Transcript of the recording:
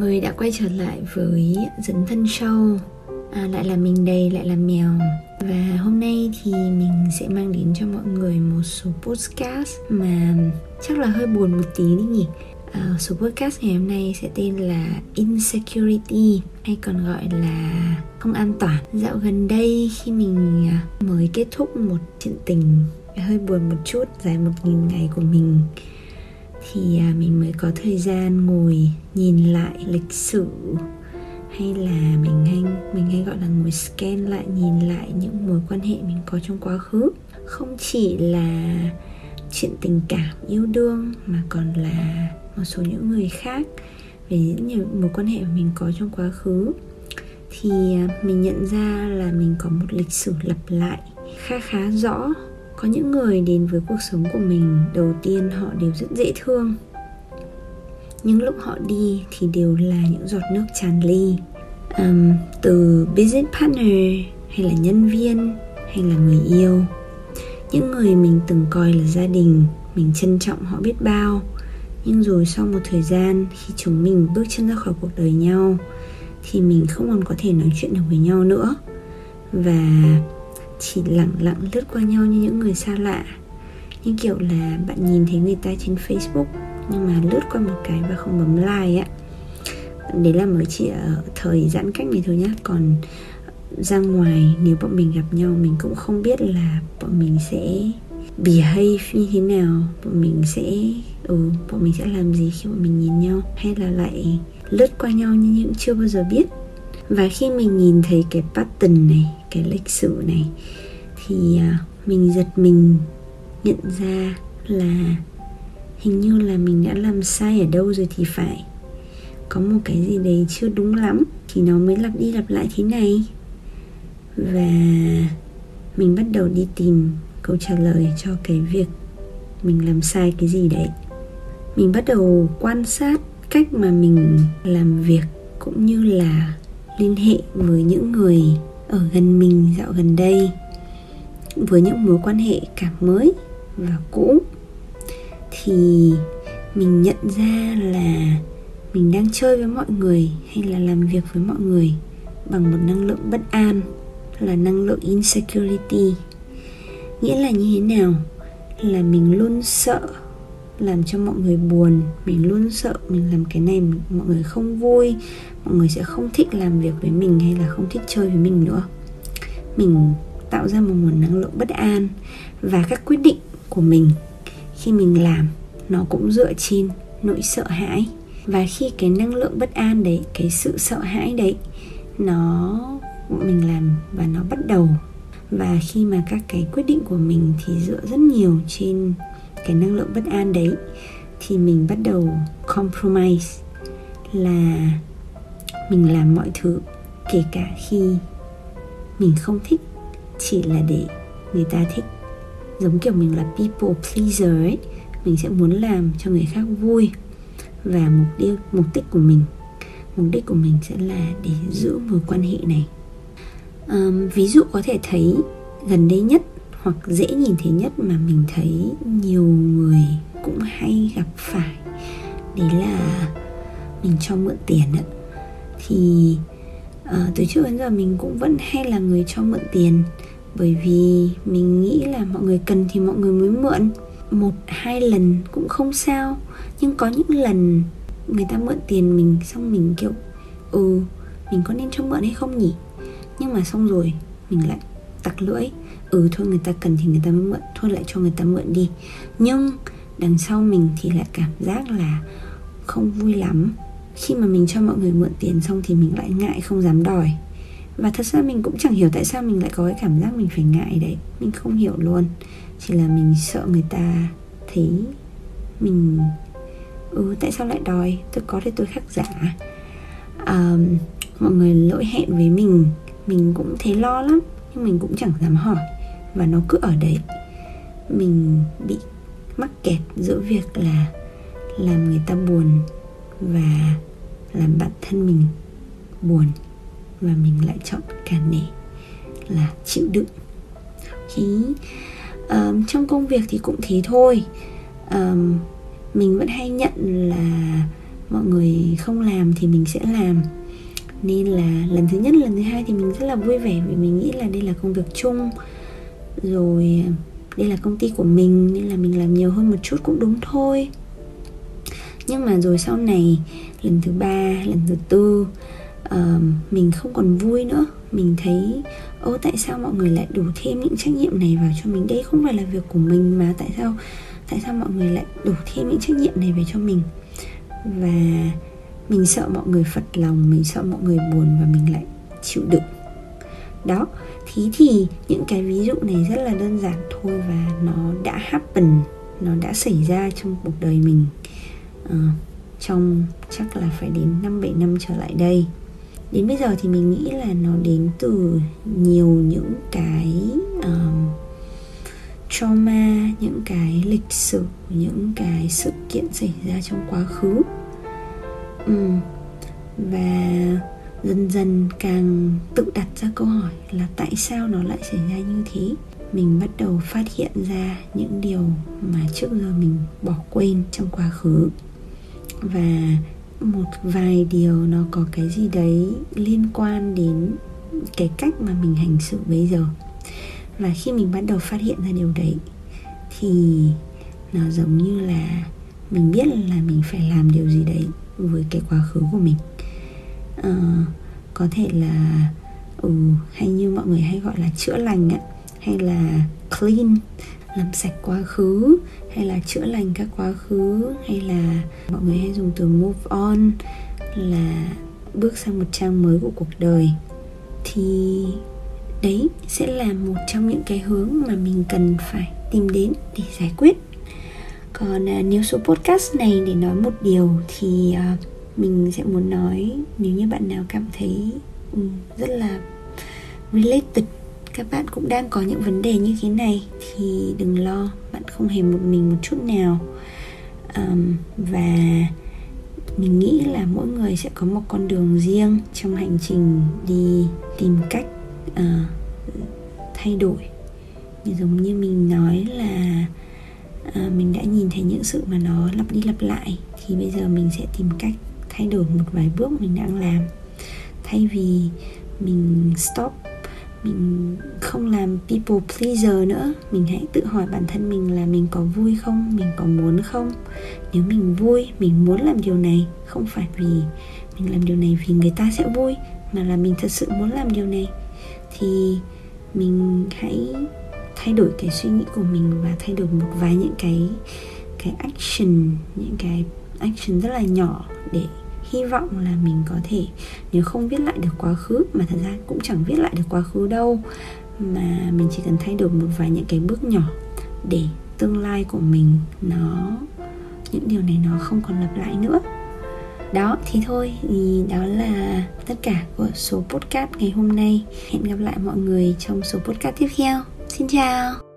người đã quay trở lại với dẫn thân show à, lại là mình đây lại là mèo. Và hôm nay thì mình sẽ mang đến cho mọi người một số podcast mà chắc là hơi buồn một tí đi nhỉ. À, số podcast ngày hôm nay sẽ tên là insecurity hay còn gọi là không an toàn. Dạo gần đây khi mình à, mới kết thúc một chuyện tình hơi buồn một chút dài một nghìn ngày của mình thì à, mình mới có thời gian ngồi nhìn lại lịch sử. Hay là mình hay mình hay gọi là ngồi scan lại, nhìn lại những mối quan hệ mình có trong quá khứ. Không chỉ là chuyện tình cảm yêu đương, mà còn là một số những người khác về những mối quan hệ mà mình có trong quá khứ. Thì à, mình nhận ra là mình có một lịch sử lặp lại khá khá rõ có những người đến với cuộc sống của mình đầu tiên họ đều rất dễ thương. Nhưng lúc họ đi thì đều là những giọt nước tràn ly. Um, từ business partner hay là nhân viên hay là người yêu. Những người mình từng coi là gia đình mình trân trọng họ biết bao. Nhưng rồi sau một thời gian khi chúng mình bước chân ra khỏi cuộc đời nhau thì mình không còn có thể nói chuyện được với nhau nữa. Và chỉ lặng lặng lướt qua nhau như những người xa lạ. Như kiểu là bạn nhìn thấy người ta trên facebook, nhưng mà lướt qua một cái và không bấm like á. Đấy là mới chỉ ở thời giãn cách này thôi nhá. Còn ra ngoài nếu bọn mình gặp nhau, mình cũng không biết là bọn mình sẽ behave như thế nào. Bọn mình sẽ ừ bọn mình sẽ làm gì khi bọn mình nhìn nhau? Hay là lại lướt qua nhau như những chưa bao giờ biết? Và khi mình nhìn thấy cái pattern này cái lịch sử này, thì à, mình giật mình nhận ra là hình như là mình đã làm sai ở đâu rồi thì phải có một cái gì đấy chưa đúng lắm thì nó mới lặp đi lặp lại thế này. Và mình bắt đầu đi tìm câu trả lời cho cái việc mình làm sai cái gì đấy. Mình bắt đầu quan sát cách mà mình làm việc cũng như là liên hệ với những người ở gần mình dạo gần đây, với những mối quan hệ cả mới và cũ, thì mình nhận ra là mình đang chơi với mọi người hay là làm việc với mọi người bằng một năng lượng bất an, là năng lượng insecurity. Nghĩa là như thế nào? Là mình luôn sợ làm cho mọi người buồn. Mình luôn sợ mình làm cái này mọi người không vui. Mọi người sẽ không thích làm việc với mình hay là không thích chơi với mình nữa. Mình tạo ra một nguồn năng lượng bất an và các quyết định của mình khi mình làm, nó cũng dựa trên nỗi sợ hãi. Và khi cái năng lượng bất an đấy, cái sự sợ hãi đấy, nó, mình làm và nó bắt đầu. Và khi mà các cái quyết định của mình thì dựa rất nhiều trên cái năng lượng bất an đấy thì mình bắt đầu compromise là mình làm mọi thứ kể cả khi mình không thích chỉ là để người ta thích. Giống kiểu mình là people pleaser ấy mình sẽ muốn làm cho người khác vui. Và mục tiêu mục đích của mình mục đích của mình sẽ là để giữ mối quan hệ này. Um, ví dụ có thể thấy gần đây nhất hoặc dễ nhìn thấy nhất mà mình thấy nhiều người cũng hay gặp phải đấy là mình cho mượn tiền ạ. Thì uh, từ trước đến giờ mình cũng vẫn hay là người cho mượn tiền bởi vì mình nghĩ là mọi người cần thì mọi người mới mượn. Một hai lần cũng không sao nhưng có những lần người ta mượn tiền mình xong mình kiểu ừ mình có nên cho mượn hay không nhỉ? Nhưng mà xong rồi mình lại tặc lưỡi. Ừ thôi người ta cần thì người ta mới mượn thôi lại cho người ta mượn đi. Nhưng đằng sau mình thì lại cảm giác là không vui lắm. Khi mà mình cho mọi người mượn tiền xong thì mình lại ngại không dám đòi. Và thật ra mình cũng chẳng hiểu tại sao mình lại có cái cảm giác mình phải ngại đấy. Mình không hiểu luôn. Chỉ là mình sợ người ta thấy mình ừ tại sao lại đòi? Tôi có thì tôi khắc giả. À, mọi người lỗi hẹn với mình. Mình cũng thấy lo lắm nhưng mình cũng chẳng dám hỏi và nó cứ ở đấy. Mình bị mắc kẹt giữa việc là làm người ta buồn và làm bản thân mình buồn và mình lại chọn cả nể là chịu đựng. Khi um, trong công việc thì cũng thế thôi. Um, mình vẫn hay nhận là mọi người không làm thì mình sẽ làm nên là lần thứ nhất lần thứ hai thì mình rất là vui vẻ vì mình nghĩ là đây là công việc chung. Rồi đây là công ty của mình nên là mình làm nhiều hơn một chút cũng đúng thôi. Nhưng mà rồi sau này lần thứ ba lần thứ tư uh, mình không còn vui nữa. Mình thấy ô tại sao mọi người lại đổ thêm những trách nhiệm này vào cho mình? Đây không phải là việc của mình mà tại sao tại sao mọi người lại đổ thêm những trách nhiệm này về cho mình? Và mình sợ mọi người phật lòng mình sợ mọi người buồn và mình lại chịu đựng. Đó thế thì những cái ví dụ này rất là đơn giản thôi và nó đã happen nó đã xảy ra trong cuộc đời mình. À, trong chắc là phải đến năm bảy năm trở lại đây. Đến bây giờ thì mình nghĩ là nó đến từ nhiều những cái um, trauma những cái lịch sử những cái sự kiện xảy ra trong quá khứ ừ. và dần dần càng tự đặt ra câu hỏi là tại sao nó lại xảy ra như thế? Mình bắt đầu phát hiện ra những điều mà trước giờ mình bỏ quên trong quá khứ. Và một vài điều nó có cái gì đấy liên quan đến cái cách mà mình hành xử bây giờ. Và khi mình bắt đầu phát hiện ra điều đấy, thì nó giống như là mình biết là mình phải làm điều gì đấy với cái quá khứ của mình. Uh, có thể là ừ, hay như mọi người hay gọi là chữa lành ạ hay là clean làm sạch quá khứ hay là chữa lành các quá khứ hay là mọi người hay dùng từ move on là bước sang một trang mới của cuộc đời. Thì đấy sẽ là một trong những cái hướng mà mình cần phải tìm đến để giải quyết còn à, nếu số podcast này để nói một điều thì à, mình sẽ muốn nói nếu như bạn nào cảm thấy um, rất là related các bạn cũng đang có những vấn đề như thế này thì đừng lo bạn không hề một mình một chút nào. Um, và mình nghĩ là mỗi người sẽ có một con đường riêng trong hành trình đi tìm cách uh, thay đổi. Như giống như mình nói là À, mình đã nhìn thấy những sự mà nó lặp đi lặp lại. Thì bây giờ mình sẽ tìm cách thay đổi một vài bước mình đang làm. Thay vì mình stop, mình không làm people pleaser nữa, mình hãy tự hỏi bản thân mình là mình có vui không, mình có muốn không? Nếu mình vui, mình muốn làm điều này, không phải vì mình làm điều này vì người ta sẽ vui, mà là mình thật sự muốn làm điều này, thì mình hãy thay đổi cái suy nghĩ của mình và thay đổi một vài những cái cái action, những cái action rất là nhỏ để hy vọng là mình có thể, nếu không viết lại được quá khứ, mà thật ra cũng chẳng viết lại được quá khứ đâu, mà mình chỉ cần thay đổi một vài những cái bước nhỏ để tương lai của mình nó, những điều này nó không còn lặp lại nữa. Đó, thì thôi, thì đó là tất cả của số podcast ngày hôm nay. Hẹn gặp lại mọi người trong số podcast tiếp theo. 今天、啊。